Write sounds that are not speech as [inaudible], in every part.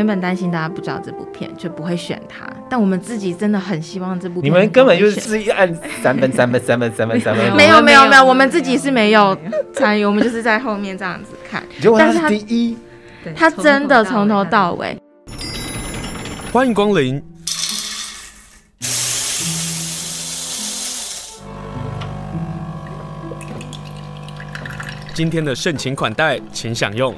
们原本担心大家不知道这部片，就不会选它。但我们自己真的很希望这部片。你们根本就是自己按三分、三分、三分、三分、三分。[laughs] 没有没有没有，我们自己是没有参与，我们就是在后面这样子看。[laughs] 但是他第一，他真的从头到尾。欢迎光临。今天的盛情款待，请享用。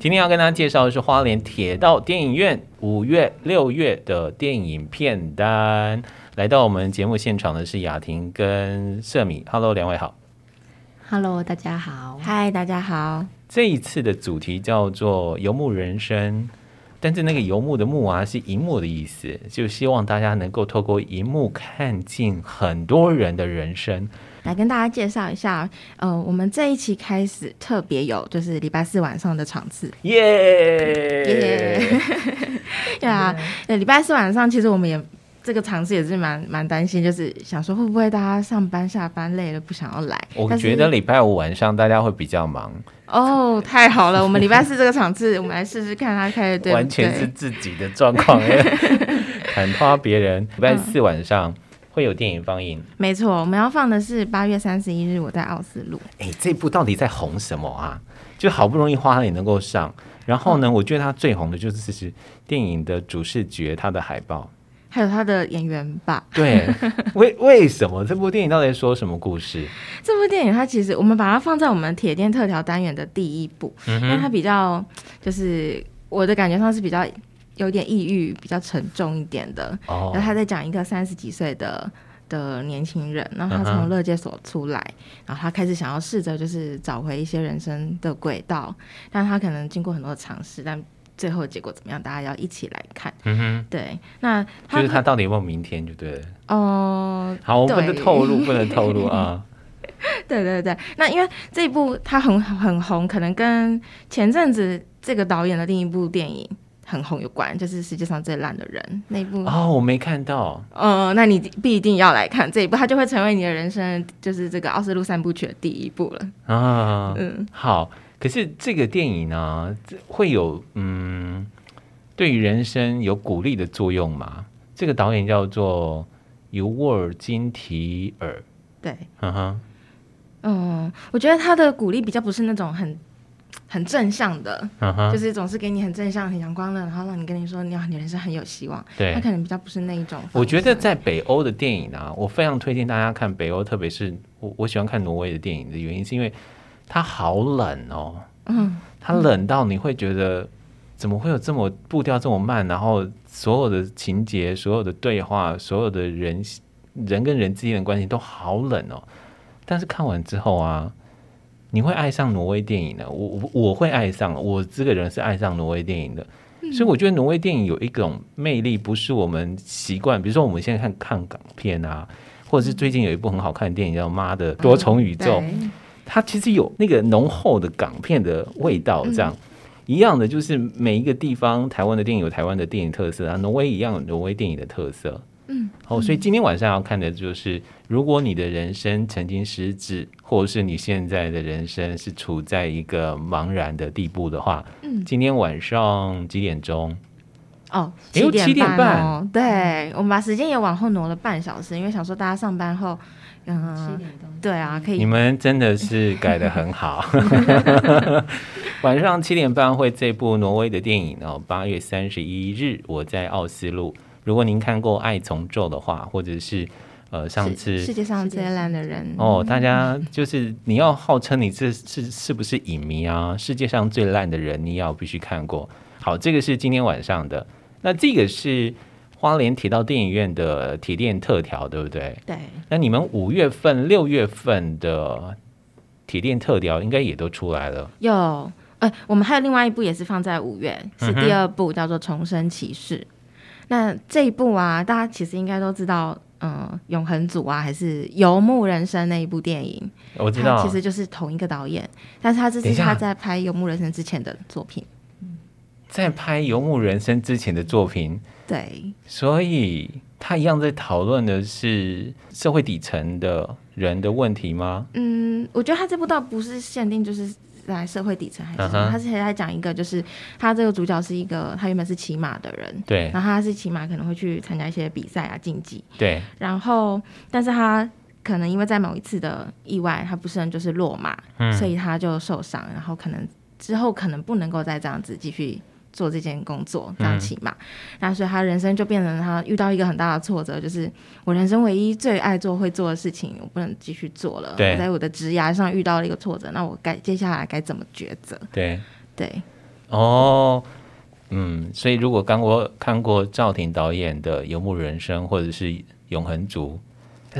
今天要跟大家介绍的是花莲铁道电影院五月、六月的电影片单。来到我们节目现场的是雅婷跟社米。Hello，两位好。Hello，大家好。Hi，大家好。这一次的主题叫做“游牧人生”，但是那个“游牧”的“牧”啊，是荧幕的意思，就希望大家能够透过荧幕看尽很多人的人生。来跟大家介绍一下，呃，我们这一期开始特别有，就是礼拜四晚上的场次，耶耶，[laughs] 对啊，对，礼拜四晚上其实我们也这个场次也是蛮蛮担心，就是想说会不会大家上班下班累了不想要来？我觉得礼拜五晚上大家会比较忙。哦，太好了，我们礼拜四这个场次，我们来试试看他开的对？完全是自己的状况 [laughs] [laughs] 砍花别人。礼拜四晚上。嗯会有电影放映，没错，我们要放的是八月三十一日，我在奥斯陆。哎，这部到底在红什么啊？就好不容易花也能够上，然后呢，嗯、我觉得它最红的就是是电影的主视觉，它的海报，还有它的演员吧？对，[laughs] 为为什么这部电影到底说什么故事？这部电影它其实我们把它放在我们铁电特调单元的第一部，嗯、因为它比较就是我的感觉上是比较。有点抑郁，比较沉重一点的。Oh. 然后他在讲一个三十几岁的的年轻人，然后他从乐界所出来，uh. 然后他开始想要试着就是找回一些人生的轨道，但他可能经过很多的尝试，但最后的结果怎么样，大家要一起来看。嗯哼，对，那就是他到底有没有明天，就对了。哦、uh,，好，我不能透露，不能透露 [laughs] 啊。对对对，那因为这一部他很很红，可能跟前阵子这个导演的另一部电影。很红有关，就是世界上最烂的人那一部哦，我没看到。嗯、呃，那你必定要来看这一部，它就会成为你的人生，就是这个奥斯陆三部曲的第一部了啊。嗯，好。可是这个电影呢，会有嗯，对于人生有鼓励的作用吗？这个导演叫做尤沃尔金提尔。对，嗯哼，嗯，我觉得他的鼓励比较不是那种很。很正向的，uh-huh. 就是总是给你很正向、很阳光的，然后让你跟你说，你要你人生很有希望。对，他可能比较不是那一种。我觉得在北欧的电影啊，我非常推荐大家看北欧，特别是我我喜欢看挪威的电影的原因，是因为它好冷哦。嗯，它冷到你会觉得，怎么会有这么步调这么慢，然后所有的情节、所有的对话、所有的人人跟人之间的关系都好冷哦。但是看完之后啊。你会爱上挪威电影的，我我我会爱上，我这个人是爱上挪威电影的，嗯，所以我觉得挪威电影有一种魅力，不是我们习惯，比如说我们现在看看港片啊，或者是最近有一部很好看的电影叫《妈的多重宇宙》，嗯，它其实有那个浓厚的港片的味道，这样，嗯，一样的就是每一个地方，台湾的电影有台湾的电影特色啊，挪威一样有挪威电影的特色。嗯，哦，所以今天晚上要看的就是，如果你的人生曾经失智，或者是你现在的人生是处在一个茫然的地步的话，嗯，今天晚上几点钟？哦，七点半哦，七点半。对，我们把时间也往后挪了半小时，因为想说大家上班后，嗯，七点钟。对啊，可以。你们真的是改的很好。[laughs] [laughs] 晚上七点半会这部挪威的电影哦，八月三十一日我在奥斯陆。如果您看过《爱从咒》的话，或者是呃上次世界上最烂的人哦，大家就是你要号称你这是是不是影迷啊？世界上最烂的人，你要必须看过。好，这个是今天晚上的。那这个是花莲提到电影院的铁电特调，对不对？对。那你们五月份、六月份的铁电特调应该也都出来了。有，呃，我们还有另外一部也是放在五月，是第二部，叫做《重生骑士》。那这一部啊，大家其实应该都知道，嗯、呃，永恒族啊，还是游牧人生那一部电影，我知道，其实就是同一个导演，但是他这是他在拍游牧人生之前的作品，在拍游牧人生之前的作品，对，所以他一样在讨论的是社会底层的人的问题吗？嗯，我觉得他这部倒不是限定就是在社会底层还是什么？Uh huh. 他是在讲一个，就是他这个主角是一个，他原本是骑马的人，对，然后他是骑马，可能会去参加一些比赛啊竞技，对，然后但是他可能因为在某一次的意外，他不慎就是落马，嗯，所以他就受伤，然后可能之后可能不能够再这样子继续。做这件工作，这样骑马，那、嗯、所以他人生就变成他遇到一个很大的挫折，就是我人生唯一最爱做会做的事情，我不能继续做了。对，我在我的职涯上遇到了一个挫折，那我该接下来该怎么抉择？对对，哦，嗯，所以如果刚我看过赵婷导演的《游牧人生》或者是《永恒族》，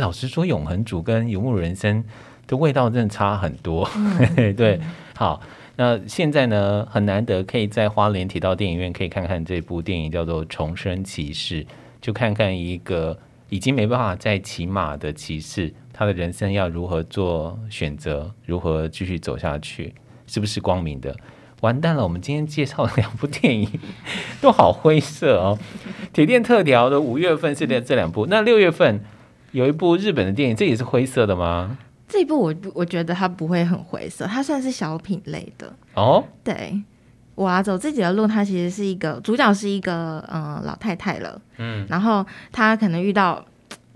老实说，《永恒族》跟《游牧人生》的味道真的差很多。嗯、[laughs] 对，嗯、好。那现在呢，很难得可以在花莲铁道电影院可以看看这部电影，叫做《重生骑士》，就看看一个已经没办法再骑马的骑士，他的人生要如何做选择，如何继续走下去，是不是光明的？完蛋了，我们今天介绍的两部电影 [laughs] 都好灰色哦。铁电特调的五月份是的这两部，那六月份有一部日本的电影，这也是灰色的吗？这一部我我觉得它不会很灰色，它算是小品类的哦。对，我啊走自己的路，它其实是一个主角是一个嗯老太太了，嗯，然后她可能遇到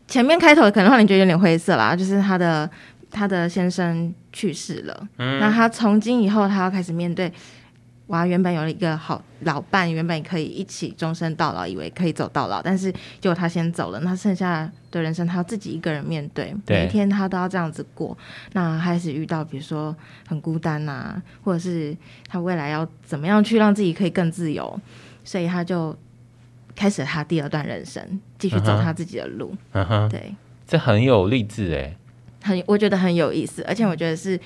前面开头可能让你觉得有点灰色啦，就是她的她的先生去世了，嗯，那她从今以后她要开始面对。哇，原本有了一个好老伴，原本可以一起终身到老，以为可以走到老，但是结果他先走了，那剩下的人生他要自己一个人面对，对每一天他都要这样子过。那开始遇到比如说很孤单啊，或者是他未来要怎么样去让自己可以更自由，所以他就开始他第二段人生，继续走他自己的路。嗯哼，对，这很有励志哎，很我觉得很有意思，而且我觉得是。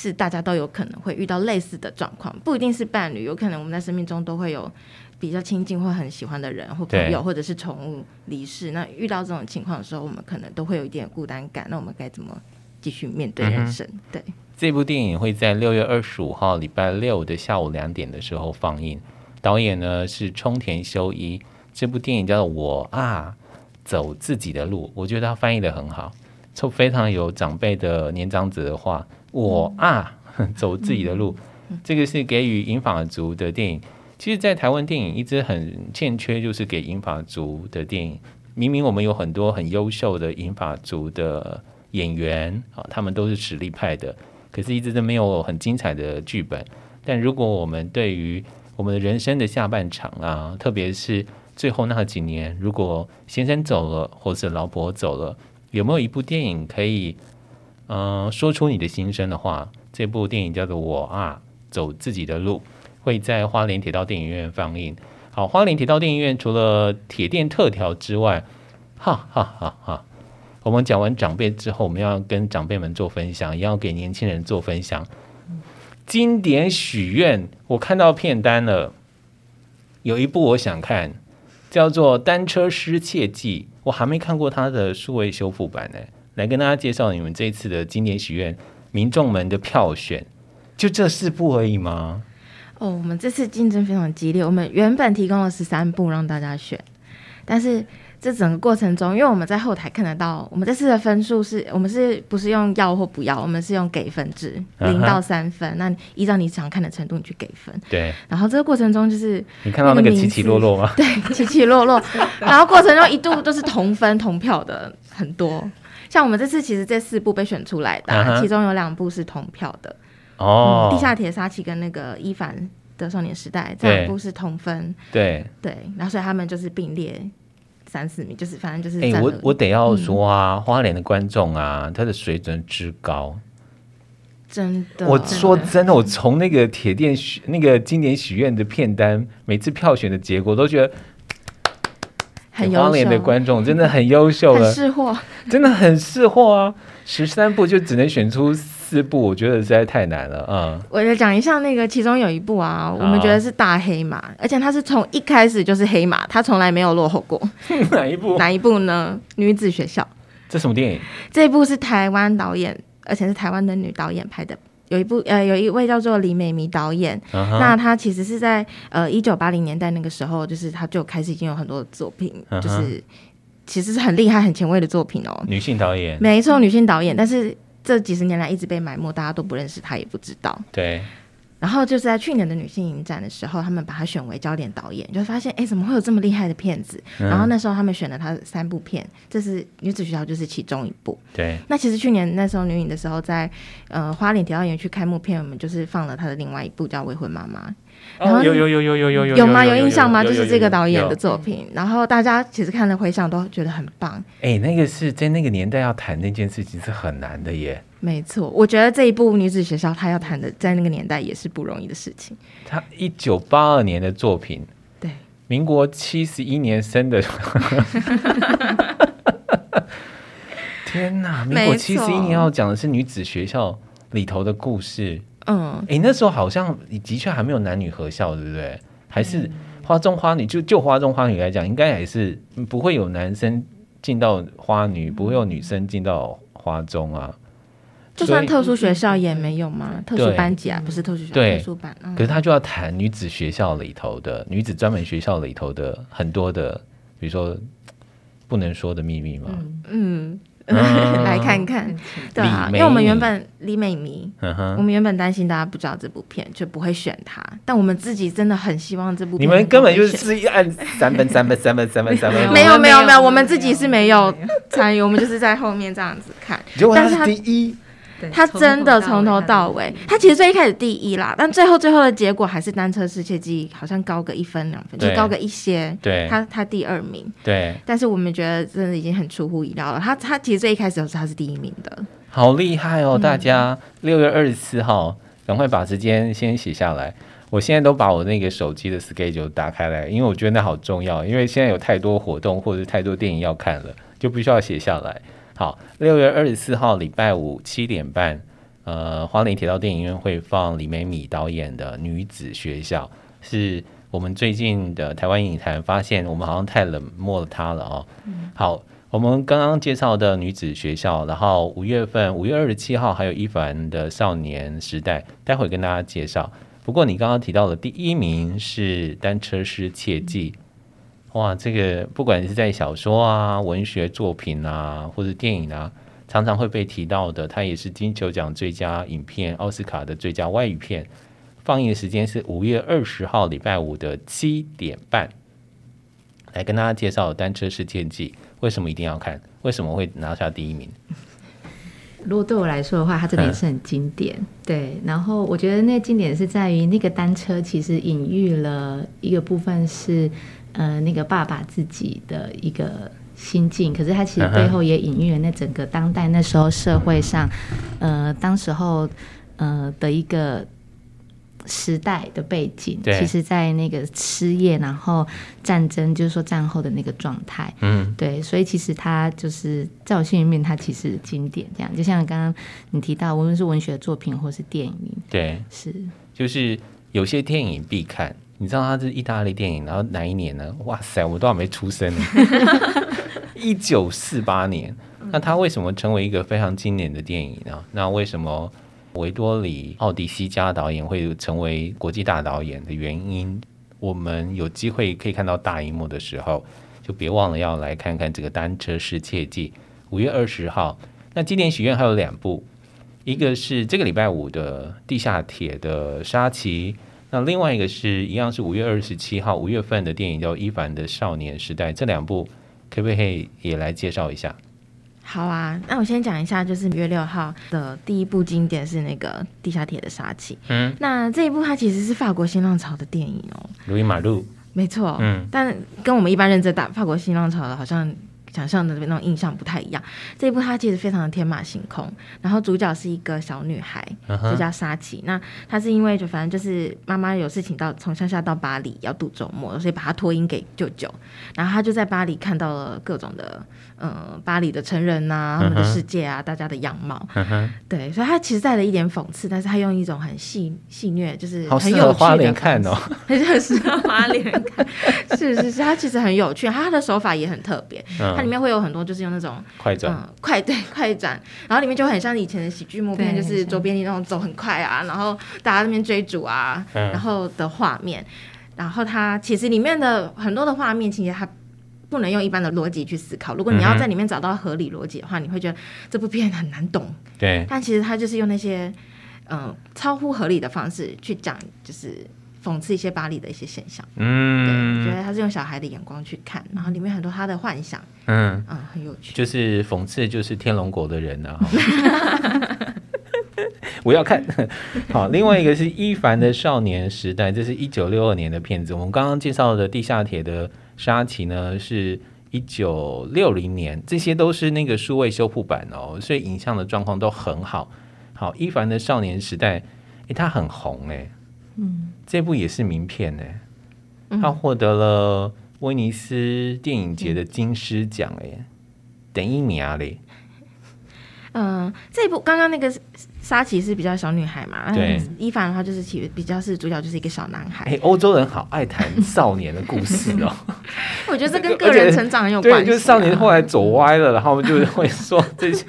是大家都有可能会遇到类似的状况，不一定是伴侣，有可能我们在生命中都会有比较亲近或很喜欢的人或朋友，或者是宠物离世。那遇到这种情况的时候，我们可能都会有一点孤单感。那我们该怎么继续面对人生？嗯、对，这部电影会在六月二十五号礼拜六的下午两点的时候放映。导演呢是冲田修一。这部电影叫做《我啊走自己的路》，我觉得他翻译的很好，就非常有长辈的年长者的话。我啊，[laughs] 走自己的路，这个是给予银发族的电影。其实，在台湾电影一直很欠缺，就是给银发族的电影。明明我们有很多很优秀的银发族的演员啊，他们都是实力派的，可是一直都没有很精彩的剧本。但如果我们对于我们的人生的下半场啊，特别是最后那几年，如果先生走了，或者老婆走了，有没有一部电影可以？嗯、说出你的心声的话，这部电影叫做《我啊走自己的路》，会在花莲铁道电影院放映。好，花莲铁道电影院除了铁电特调之外，哈哈哈哈！我们讲完长辈之后，我们要跟长辈们做分享，也要给年轻人做分享。经典许愿，我看到片单了，有一部我想看，叫做《单车失窃记》，我还没看过它的数位修复版呢。来跟大家介绍你们这一次的经典许愿民众们的票选，就这四部而已吗？哦，我们这次竞争非常激烈，我们原本提供了十三部让大家选，但是这整个过程中，因为我们在后台看得到，我们这次的分数是我们是不是用要或不要，我们是用给分制，零到三分，uh. 那依照你想看的程度你去给分。对，然后这个过程中就是你看到那个起起落落吗？对，起起落落，[laughs] 然后过程中一度都是同分同票的很多。像我们这次其实这四部被选出来的，啊，uh. 其中有两部是同票的哦，嗯，地下铁杀气跟那个伊凡的少年时代这两部是同分，对对，然后所以他们就是并列三四名，就是反正就是。哎，欸，我我得要说啊，嗯，花莲的观众啊，他的水准之高，真的。我说真的，我从那个铁电许那个经典许愿的片单，每次票选的结果都觉得。很优秀的观众真的很优秀了，识货，[laughs] 真的很识货啊！十三部就只能选出四部，我觉得实在太难了。嗯，我就讲一下那个，其中有一部啊，我们觉得是大黑马，而且它是从一开始就是黑马，它从来没有落后过。[laughs] 哪一部？哪一部呢？女子学校。这什么电影？这一部是台湾导演，而且是台湾的女导演拍的。有一部呃，有一位叫做李美迷导演，uh huh. 那他其实是在呃一九八零年代那个时候，就是他就开始已经有很多作品，uh huh. 就是其实是很厉害、很前卫的作品哦。女性导演，没错，女性导演，但是这几十年来一直被埋没，大家都不认识他，也不知道。对。然后就是在去年的女性影展的时候，他们把他选为焦点导演，就发现哎，怎么会有这么厉害的片子？嗯、然后那时候他们选了他三部片，这是女子学校就是其中一部。对。那其实去年那时候女影的时候在，在呃花莲铁道园区开幕片，我们就是放了他的另外一部叫《未婚妈妈》。然后有有有有有有有有吗？有印象吗？就是这个导演的作品。然后大家其实看了回想都觉得很棒。哎，那个是在那个年代要谈那件事情是很难的耶。没错，我觉得这一部女子学校，她要谈的，在那个年代也是不容易的事情。她一九八二年的作品，对，民国七十一年生的。[laughs] 天哪！民国七十一年要讲的是女子学校里头的故事。嗯，哎，那时候好像的确还没有男女合校，对不对？还是花中花女？就就花中花女来讲，应该还是不会有男生进到花女，不会有女生进到花中啊。就算特殊学校也没有吗？特殊班级啊，不是特殊学校，特殊班。可是他就要谈女子学校里头的女子专门学校里头的很多的，比如说不能说的秘密嘛。嗯，[laughs] 来看看，对啊，因为我们原本李美迷，我们原本担心大家不知道这部片，就不会选它。但我们自己真的很希望这部片，你们根本就是自己按三分、三分、三分、三分、三分。没有没有没有，我们自己是没有参与，我们就是在后面这样子看。但是他第一。他真的从头到尾，他其实最一开始第一啦，但最后最后的结果还是单车失窃记好像高个一分两分，就高个一些。对，他他第二名。对，但是我们觉得真的已经很出乎意料了。他他其实最一开始的时候他是第一名的，好厉害哦！大家六月二十四号，赶快把时间先写下来。我现在都把我那个手机的 schedule 打开来，因为我觉得那好重要，因为现在有太多活动或者是太多电影要看了，就必须要写下来。好，六月二十四号礼拜五七点半，呃，花莲铁道电影院会放李美米导演的《女子学校》，是我们最近的台湾影坛发现，我们好像太冷漠了她了哦。嗯、好，我们刚刚介绍的《女子学校》，然后五月份五月二十七号还有伊凡的《少年时代》，待会跟大家介绍。不过你刚刚提到的第一名是《单车师切记》。哇，这个不管是在小说啊、文学作品啊，或者电影啊，常常会被提到的。它也是金球奖最佳影片、奥斯卡的最佳外语片。放映的时间是五月二十号礼拜五的七点半。来跟大家介绍《单车失窃记》，为什么一定要看？为什么会拿下第一名？如果对我来说的话，它真的也是很经典。嗯、对，然后我觉得那经典是在于那个单车其实隐喻了一个部分是。呃，那个爸爸自己的一个心境，可是他其实背后也隐喻了那整个当代那时候社会上，呃，当时候呃的一个时代的背景。其实，在那个失业，然后战争，就是说战后的那个状态。嗯，对，所以其实他就是在我心里面，他其实经典这样。就像刚刚你提到，无论是文学作品或是电影，对，是，就是有些电影必看。你知道它是意大利电影，然后哪一年呢？哇塞，我都还没出生呢。[laughs] 一九四八年，那它为什么成为一个非常经典的电影呢？那为什么维多里奥迪西加导演会成为国际大导演的原因？我们有机会可以看到大荧幕的时候，就别忘了要来看看这个《单车世界记》。五月二十号，那今年许愿还有两部，一个是这个礼拜五的《地下铁的杀期》。那另外一个是一样是五月二十七号五月份的电影叫伊凡的少年时代，这两部可不可以也来介绍一下？好啊，那我先讲一下，就是五月六号的第一部经典是那个地下铁的杀气。嗯，那这一部它其实是法国新浪潮的电影哦，路易马路，没错，嗯，但跟我们一般认知的法国新浪潮的好像。想象的那种印象不太一样。这一部它其实非常的天马行空，然后主角是一个小女孩，就叫沙琪。那她是因为就反正就是妈妈有事情到从乡下到巴黎要度周末，所以把她托婴给舅舅。然后她就在巴黎看到了各种的，呃，巴黎的成人呐、啊，他们的世界啊，大家的样貌。对，所以他其实带了一点讽刺，但是他用一种很戏戏虐，就是很有趣的看哦，[laughs] 很适合花脸看。是是是，他其实很有趣，他的手法也很特别。它里面会有很多，就是用那种快转，嗯，快对快转，然后里面就很像以前的喜剧默片，就是卓别林那种走很快啊，然后大家那边追逐啊，然后的画面，然后他其实里面的很多的画面其实，它不能用一般的逻辑去思考。如果你要在里面找到合理逻辑的话，你会觉得这部片很难懂。对，但其实他就是用那些嗯、呃、超乎合理的方式去讲，就是。讽刺一些巴黎的一些现象，嗯，对，觉得他是用小孩的眼光去看，然后里面很多他的幻想，嗯嗯，很有趣，就是讽刺，就是天龙国的人啊，[laughs] 我要看。[laughs] 好，另外一个是伊凡的少年时代，这是一九六二年的片子。我们刚刚介绍的地下铁的沙琪呢，是一九六零年，这些都是那个数位修复版哦，所以影像的状况都很好。好，伊凡的少年时代，哎，他很红哎。嗯，这部也是名片呢，他获得了威尼斯电影节的金狮奖哎，等一年嘞。嗯，这一部刚刚那个沙琪是比较小女孩嘛，对，伊凡的话就是其实比较是主角就是一个小男孩。哎，欧洲人好爱谈少年的故事哦，[laughs] 我觉得这跟个人成长很有关系，啊。对，就是少年后来走歪了，然后就会说这些。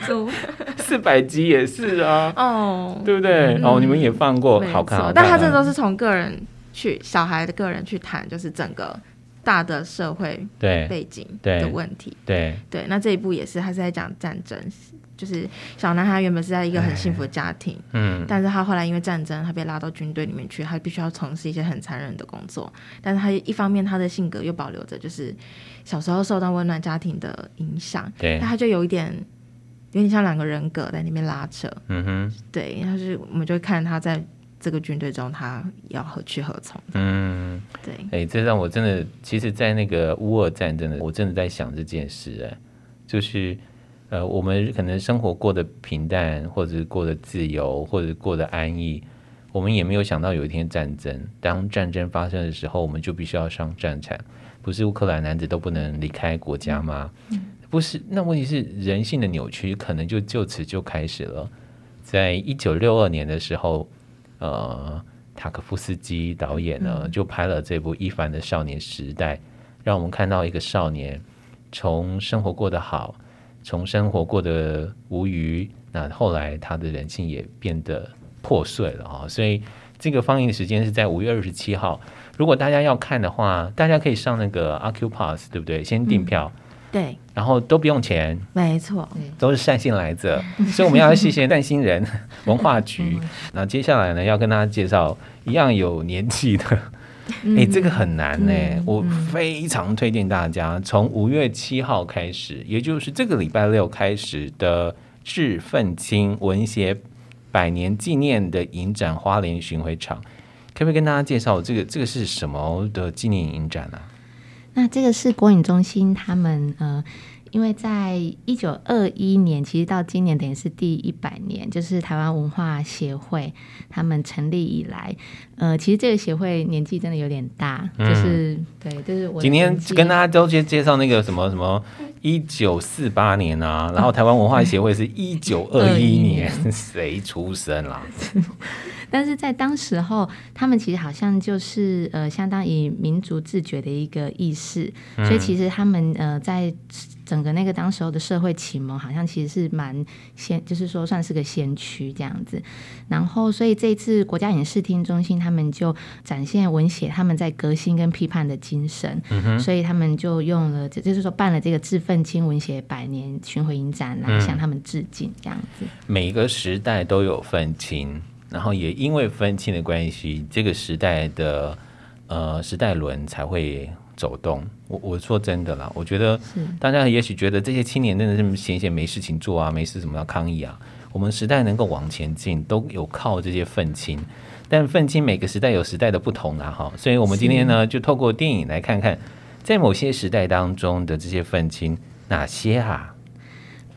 四百集也是啊，哦，对不对？嗯、哦，你们也放过，好看。但他这都是从个人去小孩的个人去谈，就是整个大的社会背景的问题。对对，对，那这一部也是，他是在讲战争，就是小男孩原本是在一个很幸福的家庭，嗯，但是他后来因为战争，他被拉到军队里面去，他必须要从事一些很残忍的工作。但是他一方面他的性格又保留着，就是小时候受到温暖家庭的影响，对，那他就有一点。有点像两个人格在那边拉扯，嗯哼，对，他是我们就会看他在这个军队中，他要何去何从，嗯，对，哎、欸，这让我真的，其实，在那个乌尔战争的，我真的在想这件事，哎，就是，呃，我们可能生活过得平淡，或者是过得自由，或者过得安逸，我们也没有想到有一天战争，当战争发生的时候，我们就必须要上战场，不是乌克兰男子都不能离开国家吗？嗯不是，那问题是人性的扭曲，可能就就此就开始了。在一九六二年的时候，呃，塔可夫斯基导演呢就拍了这部《伊凡的少年时代》，让我们看到一个少年从生活过得好，从生活过得无余，那后来他的人性也变得破碎了啊。所以这个放映的时间是在五月二十七号。如果大家要看的话，大家可以上那个阿 Q Pass，对不对？先订票。嗯对，然后都不用钱，没错，都是善心来着，所以我们要谢谢善心人 [laughs] 文化局。那接下来呢，要跟大家介绍一样有年纪的，哎、嗯，这个很难呢，嗯、我非常推荐大家从五月七号开始，也就是这个礼拜六开始的致愤青文学百年纪念的影展花莲巡回场，可不可以跟大家介绍这个这个是什么的纪念影展啊？那这个是国影中心，他们呃，因为在一九二一年，其实到今年等于是第一百年，就是台湾文化协会他们成立以来，呃，其实这个协会年纪真的有点大，嗯、就是对，就是我今天跟大家都介介绍那个什么什么一九四八年啊，然后台湾文化协会是 [laughs] 一九二一年，谁出生啦？[laughs] 但是在当时候，他们其实好像就是呃，相当于民族自觉的一个意识，嗯、所以其实他们呃，在整个那个当时候的社会启蒙，好像其实是蛮先，就是说算是个先驱这样子。然后，所以这一次国家影视厅中心他们就展现文协他们在革新跟批判的精神，所以他们就用了，就是说办了这个致愤青文协百年巡回影展来向他们致敬这样子。每一个时代都有愤青。然后也因为愤青的关系，这个时代的呃时代轮才会走动。我我说真的啦，我觉得大家也许觉得这些青年真的是闲闲没事情做啊，没事怎么要抗议啊？我们时代能够往前进，都有靠这些愤青。但愤青每个时代有时代的不同啊，哈。所以我们今天呢，就透过电影来看看，在某些时代当中的这些愤青哪些啊？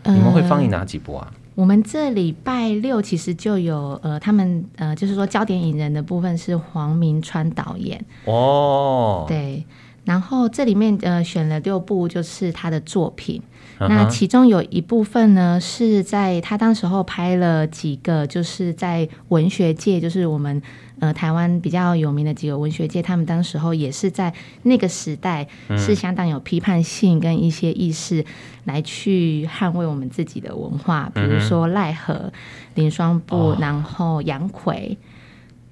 你们会放映哪几部啊？我们这礼拜六其实就有呃，他们呃，就是说焦点引人的部分是黄明川导演哦，对，然后这里面呃选了六部就是他的作品，那其中有一部分呢是在他当时候拍了几个，就是在文学界，就是我们。呃，台湾比较有名的几个文学界，他们当时候也是在那个时代是相当有批判性跟一些意识来去捍卫我们自己的文化，比如说赖和、林双布，哦、然后杨逵，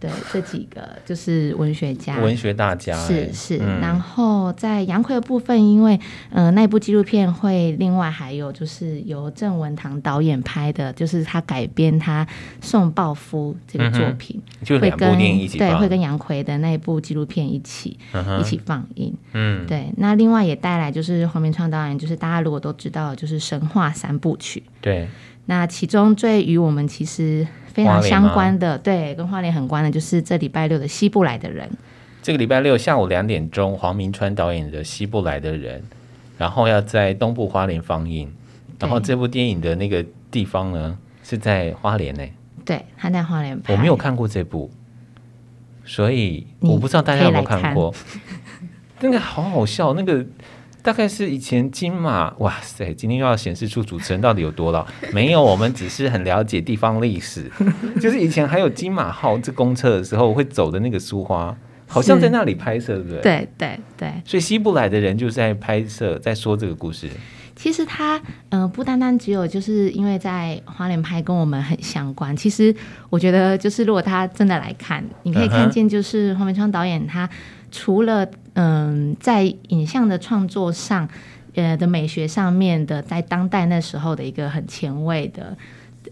对，这几个就是文学家，文学大家是是。嗯、然后在杨奎的部分，因为呃那部纪录片会另外还有就是由郑文堂导演拍的，就是他改编他送报夫这个作品，嗯、就两部电影一起对，会跟杨奎的那部纪录片一起、嗯、一起放映。嗯，对。那另外也带来就是黄明川导演，就是大家如果都知道，就是神话三部曲。对。那其中最与我们其实。非常相关的，对，跟花莲很关的，就是这礼拜六的西部来的人。这个礼拜六下午两点钟，黄明川导演的《西部来的人》，然后要在东部花莲放映。然后这部电影的那个地方呢，是在花莲呢。对，他在花莲拍。我没有看过这部，所以我不知道大家有没有看过。[laughs] 那个好好笑，那个。大概是以前金马，哇塞！今天又要显示出主持人到底有多老？没有，我们只是很了解地方历史。[laughs] 就是以前还有金马号这公车的时候会走的那个苏花，好像在那里拍摄，对不对？对对对。所以西部来的人就是在拍摄，在说这个故事。其实他嗯、呃，不单单只有就是因为在花莲拍跟我们很相关。其实我觉得，就是如果他真的来看，你可以看见，就是黄明川导演他。除了嗯，在影像的创作上，呃的美学上面的，在当代那时候的一个很前卫的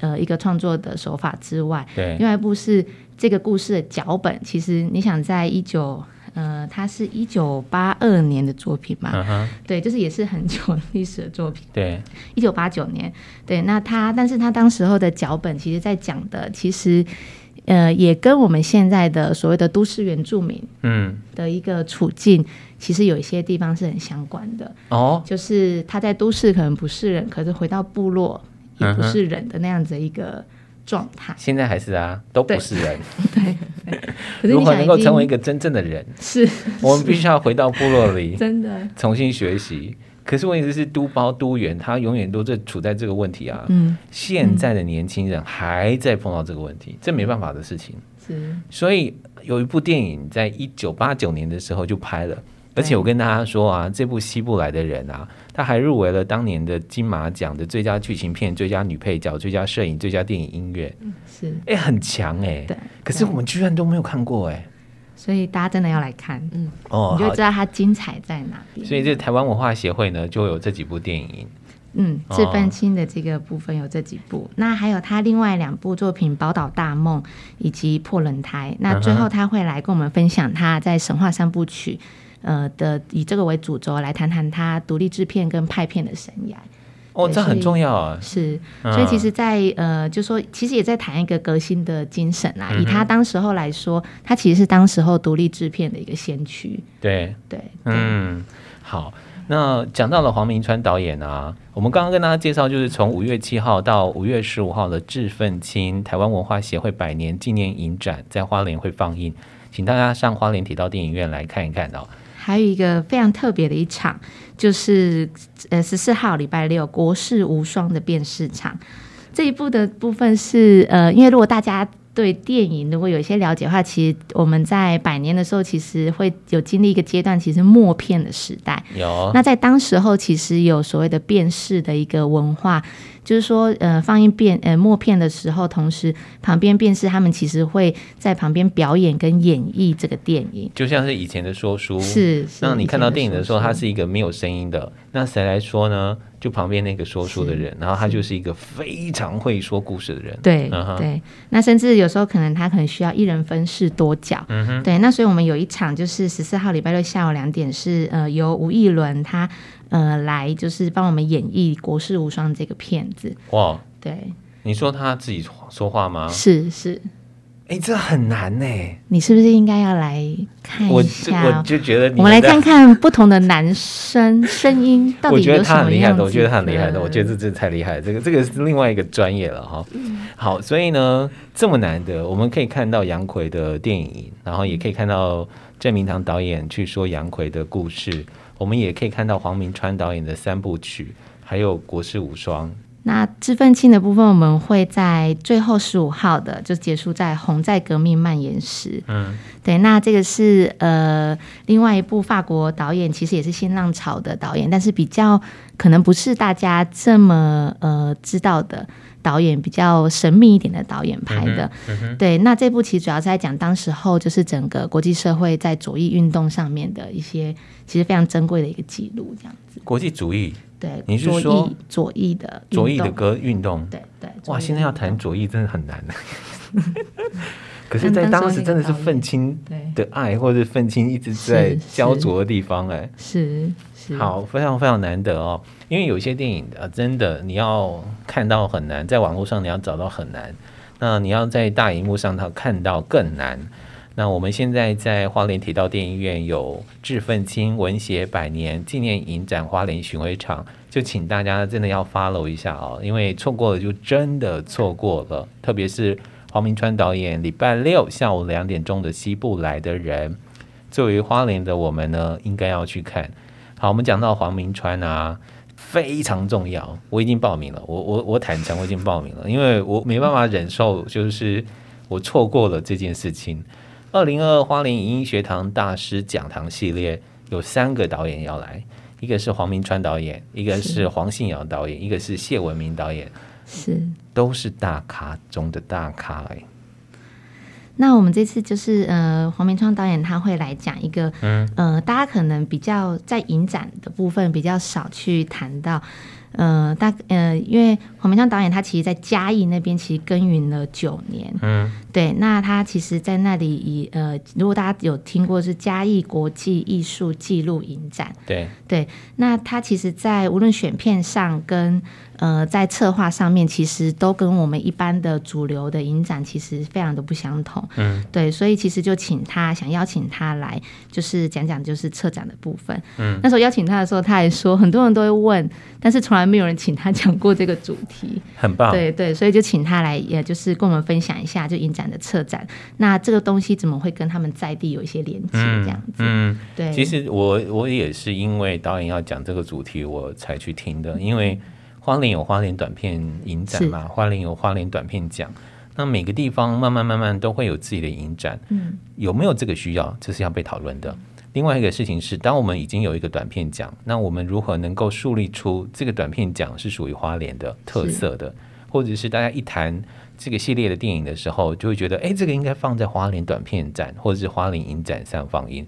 呃一个创作的手法之外，对，另外一部是这个故事的脚本。其实你想，在一九呃，它是一九八二年的作品嘛，嗯，对，就是也是很久历史的作品，对，一九八九年，对，那他，但是他当时候的脚本，其实在讲的，其实。呃，也跟我们现在的所谓的都市原住民，嗯，的一个处境，其实有一些地方是很相关的哦。就是他在都市可能不是人，可是回到部落也不是人的那样子一个状态。现在还是啊，都不是人。对，[laughs] 对可是如果能够成为一个真正的人，是我们必须要回到部落里，[laughs] 真的重新学习。可是问题是，都包都圆，他永远都在处在这个问题啊。嗯，现在的年轻人还在碰到这个问题，嗯、这没办法的事情。是，所以有一部电影在一九八九年的时候就拍了，而且我跟大家说啊，这部《西部来的人》啊，他还入围了当年的金马奖的最佳剧情片、最佳女配角、最佳摄影、最佳电影音乐。嗯，是，哎、欸，很强哎、欸。对。可是我们居然都没有看过哎、欸。所以大家真的要来看，嗯，哦，你就知道它精彩在哪边。所以这台湾文化协会呢，就有这几部电影。嗯，志奋青的这个部分有这几部，哦、那还有他另外两部作品《宝岛大梦》以及《破轮胎》。那最后他会来跟我们分享他在神话三部曲，呃的以这个为主轴来谈谈他独立制片跟拍片的生涯。哦，这很重要啊！是，所以其实在，在呃，就说其实也在谈一个革新的精神啊。嗯、以他当时候来说，他其实是当时候独立制片的一个先驱。对对，嗯，好。那讲到了黄明川导演啊，我们刚刚跟大家介绍，就是从五月七号到五月十五号的志奋青台湾文化协会百年纪念影展在花莲会放映，请大家上花莲铁道电影院来看一看哦。还有一个非常特别的一场，就是呃十四号礼拜六《国士无双》的辨识场。这一部的部分是呃，因为如果大家对电影如果有一些了解的话，其实我们在百年的时候，其实会有经历一个阶段，其实默片的时代。有。那在当时候，其实有所谓的辨识的一个文化。就是说，呃，放映片呃默片的时候，同时旁边辨识他们其实会在旁边表演跟演绎这个电影，就像是以前的说书。是，是那你看到电影的时候，它是一个没有声音的，那谁来说呢？就旁边那个说书的人，然后他就是一个非常会说故事的人。对、uh-huh、对，那甚至有时候可能他可能需要一人分饰多角。嗯哼。对，那所以我们有一场就是十四号礼拜六下午两点是呃由吴艺伦他呃来就是帮我们演绎《国士无双》这个片子。哇，对。你说他自己说话吗？是是。哎、欸，这很难呢。你是不是应该要来看一下？我，我就觉得你，我们来看看不同的男生 [laughs] 声音到底有什么样。我觉得他很厉害的，我觉得他很厉害的，我觉得这真的太厉害了。这个这个是另外一个专业了哈。好，所以呢，这么难得，我们可以看到杨奎的电影，然后也可以看到郑明堂导演去说杨奎的故事，我们也可以看到黄明川导演的三部曲，还有《国士无双》。那致愤庆的部分，我们会在最后十五号的就结束在红在革命蔓延时。嗯，对，那这个是呃另外一部法国导演，其实也是新浪潮的导演，但是比较可能不是大家这么呃知道的。导演比较神秘一点的导演拍的。嗯嗯、对，那这部其实主要是在讲当时候就是整个国际社会在左翼运动上面的一些其实非常珍贵的一个记录，这样子。国际主义，对，你是说左翼的左翼的歌运动？对对。哇，现在要谈左翼真的很难。[laughs] 可是，在当时真的是愤青的爱，或者愤青一直在焦灼的地方，哎，是是，好，非常非常难得哦。因为有些电影啊，真的你要看到很难，在网络上你要找到很难，那你要在大荧幕上它看到更难。那我们现在在花莲铁道电影院有志奋青文协百年纪念影展花莲巡回场，就请大家真的要 follow 一下哦，因为错过了就真的错过了，特别是。黄明川导演礼拜六下午两点钟的《西部来的人》，作为花莲的我们呢，应该要去看。好，我们讲到黄明川啊，非常重要。我已经报名了，我我我坦诚，我已经报名了，因为我没办法忍受，就是我错过了这件事情。二零二二花莲影音学堂大师讲堂系列有三个导演要来，一个是黄明川导演，一个是黄信尧导演，一个是谢文明导演。是，都是大咖中的大咖哎。那我们这次就是呃，黄明川导演他会来讲一个，嗯呃，大家可能比较在影展的部分比较少去谈到。呃，大呃，因为黄明川导演他其实，在嘉义那边其实耕耘了九年，嗯，对。那他其实，在那里以呃，如果大家有听过是嘉义国际艺术纪录影展，对对。那他其实，在无论选片上跟呃，在策划上面，其实都跟我们一般的主流的影展其实非常的不相同，嗯，对。所以其实就请他想邀请他来，就是讲讲就是策展的部分，嗯。那时候邀请他的时候，他还说很多人都会问，但是从来。没有人请他讲过这个主题，很棒。对对，所以就请他来，也就是跟我们分享一下，就影展的策展。那这个东西怎么会跟他们在地有一些连接？这样子，嗯，嗯对。其实我我也是因为导演要讲这个主题，我才去听的。因为花莲有花莲短片影展嘛，花莲有花莲短片奖。那每个地方慢慢慢慢都会有自己的影展，嗯，有没有这个需要，这是要被讨论的。另外一个事情是，当我们已经有一个短片奖，那我们如何能够树立出这个短片奖是属于花莲的特色的，或者是大家一谈这个系列的电影的时候，就会觉得，哎，这个应该放在花莲短片展或者是花莲影展上放映。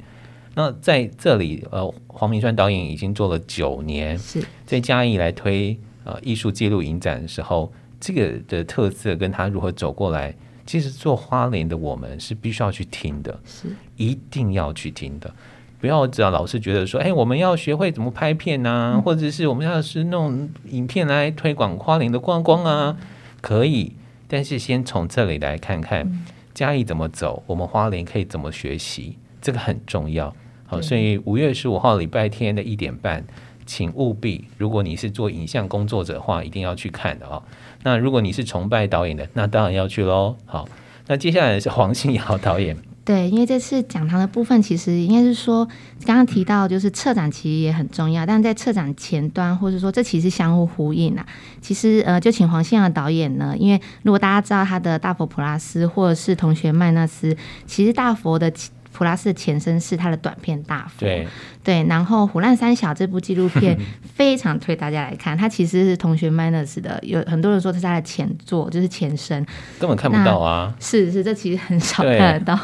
那在这里，呃，黄明川导演已经做了九年，是在嘉义来推呃艺术记录影展的时候，这个的特色跟他如何走过来，其实做花莲的我们是必须要去听的，是。一定要去听的。不要只要老是觉得说，哎，我们要学会怎么拍片啊，嗯、或者是我们要是弄影片来推广花莲的观光啊，可以，但是先从这里来看看嘉义怎么走，我们花莲可以怎么学习，这个很重要。好，所以五月十五号礼拜天的一点半，请务必，如果你是做影像工作者的话，一定要去看的、哦。那如果你是崇拜导演的，那当然要去喽。好，那接下来是黄信尧导演。对，因为这次讲堂的部分，其实应该是说，刚刚提到就是策展其实也很重要，但在策展前端，或者说这其实相互呼应啊。其实呃，就请黄信尧导演呢，因为如果大家知道他的大佛普拉斯或者是同学麦纳斯，其实大佛的普拉斯的前身是他的短片大佛。对对，然后《虎烂三小》这部纪录片 [laughs] 非常推大家来看，它其实是同学麦纳斯的，有很多人说这是他的前作，就是前身，根本看不到啊。是是，这其实很少看得到。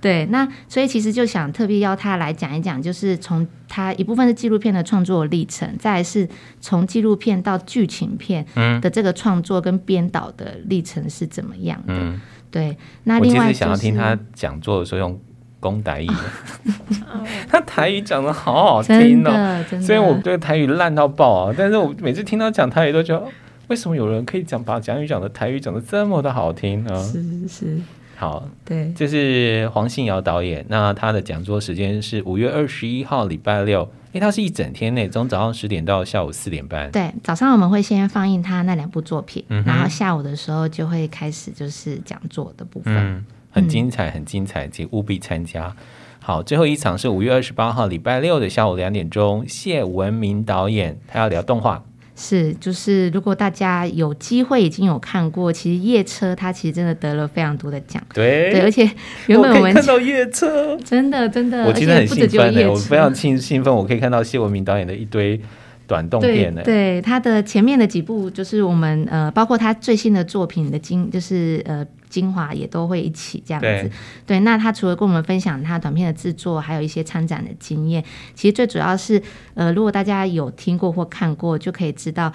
对，那所以其实就想特别邀他来讲一讲，就是从他一部分是纪录片的创作历程，再来是从纪录片到剧情片的这个创作跟编导的历程是怎么样的？嗯、对，那另外、就是、我其实想要听他讲座的时候用公台语，[laughs] 他台语讲的好好听哦，虽然我对台语烂到爆啊，但是我每次听他讲台语都觉得，为什么有人可以讲把蒋语讲的台语讲的这么的好听啊？是是是。好，对，这是黄信尧导演。那他的讲座时间是五月二十一号礼拜六，因为他是一整天内，从早上十点到下午四点半。对，早上我们会先放映他那两部作品，嗯、然后下午的时候就会开始就是讲座的部分，嗯、很精彩，很精彩，请务必参加。好，最后一场是五月二十八号礼拜六的下午两点钟，谢文明导演他要聊动画。是，就是如果大家有机会已经有看过，其实夜车它其实真的得了非常多的奖，对，对，而且原本我们我看到夜车，[laughs] 真的真的，我其实很兴奋的，我非常兴兴奋，我可以看到谢文明导演的一堆短动片呢。对，他的前面的几部就是我们呃，包括他最新的作品的经，就是呃精华也都会一起这样子。对，对，那他除了跟我们分享他短片的制作，还有一些参展的经验，其实最主要是呃，如果大家有听过或看过，就可以知道。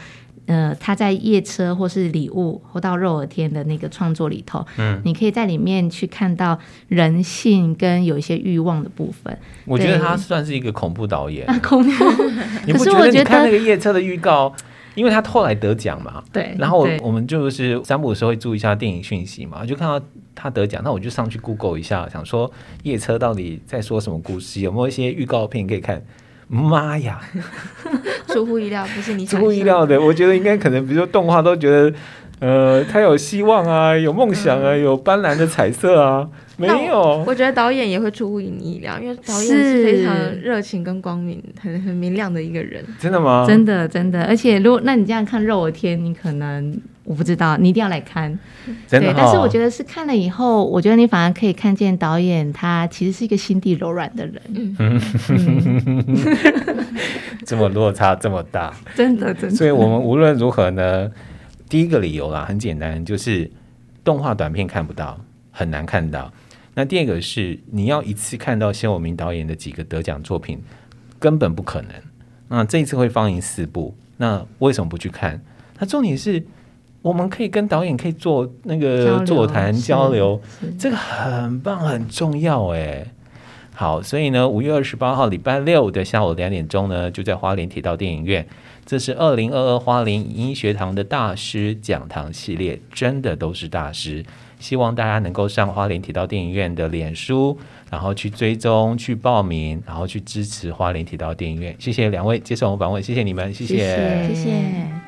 呃，他在夜车或是礼物或到肉耳天的那个创作里头，嗯，你可以在里面去看到人性跟有一些欲望的部分。我觉得他算是一个恐怖导演。恐怖。[laughs] 可是我觉得看那个夜车的预告，因为他后来得奖嘛，对。然后我们就是散步的时候会注意一下电影讯息嘛，就看到他得奖，那我就上去 Google 一下，想说夜车到底在说什么故事，有没有一些预告片可以看？妈呀！[laughs] 出乎意料，不是你出乎意料的。我觉得应该可能，比如说动画都觉得，呃，他有希望啊，有梦想啊，嗯、有斑斓的彩色啊，没有。我，我觉得导演也会出乎你意料，因为导演是非常热情跟光明、很很明亮的一个人。真的吗？真的真的。而且，如果那你这样看肉的天，你可能。我不知道，你一定要来看。真的哦、对，但是我觉得是看了以后，我觉得你反而可以看见导演他其实是一个心地柔软的人。嗯，[laughs] 这么落差这么大，[laughs] 真的真的。所以我们无论如何呢，第一个理由啦，很简单，就是动画短片看不到，很难看到。那第二个是你要一次看到谢我明导演的几个得奖作品，根本不可能。那这一次会放映四部，那为什么不去看？那重点是，我们可以跟导演可以做那个座谈交流，这个很棒很重要哎。好，所以呢，五月二十八号礼拜六的下午两点钟呢，就在花莲铁道电影院，这是二零二二花莲影音学堂的大师讲堂系列，真的都是大师。希望大家能够上花莲铁道电影院的脸书，然后去追踪、去报名，然后去支持花莲铁道电影院。谢谢两位接受我们访问，谢谢你们，谢谢。谢谢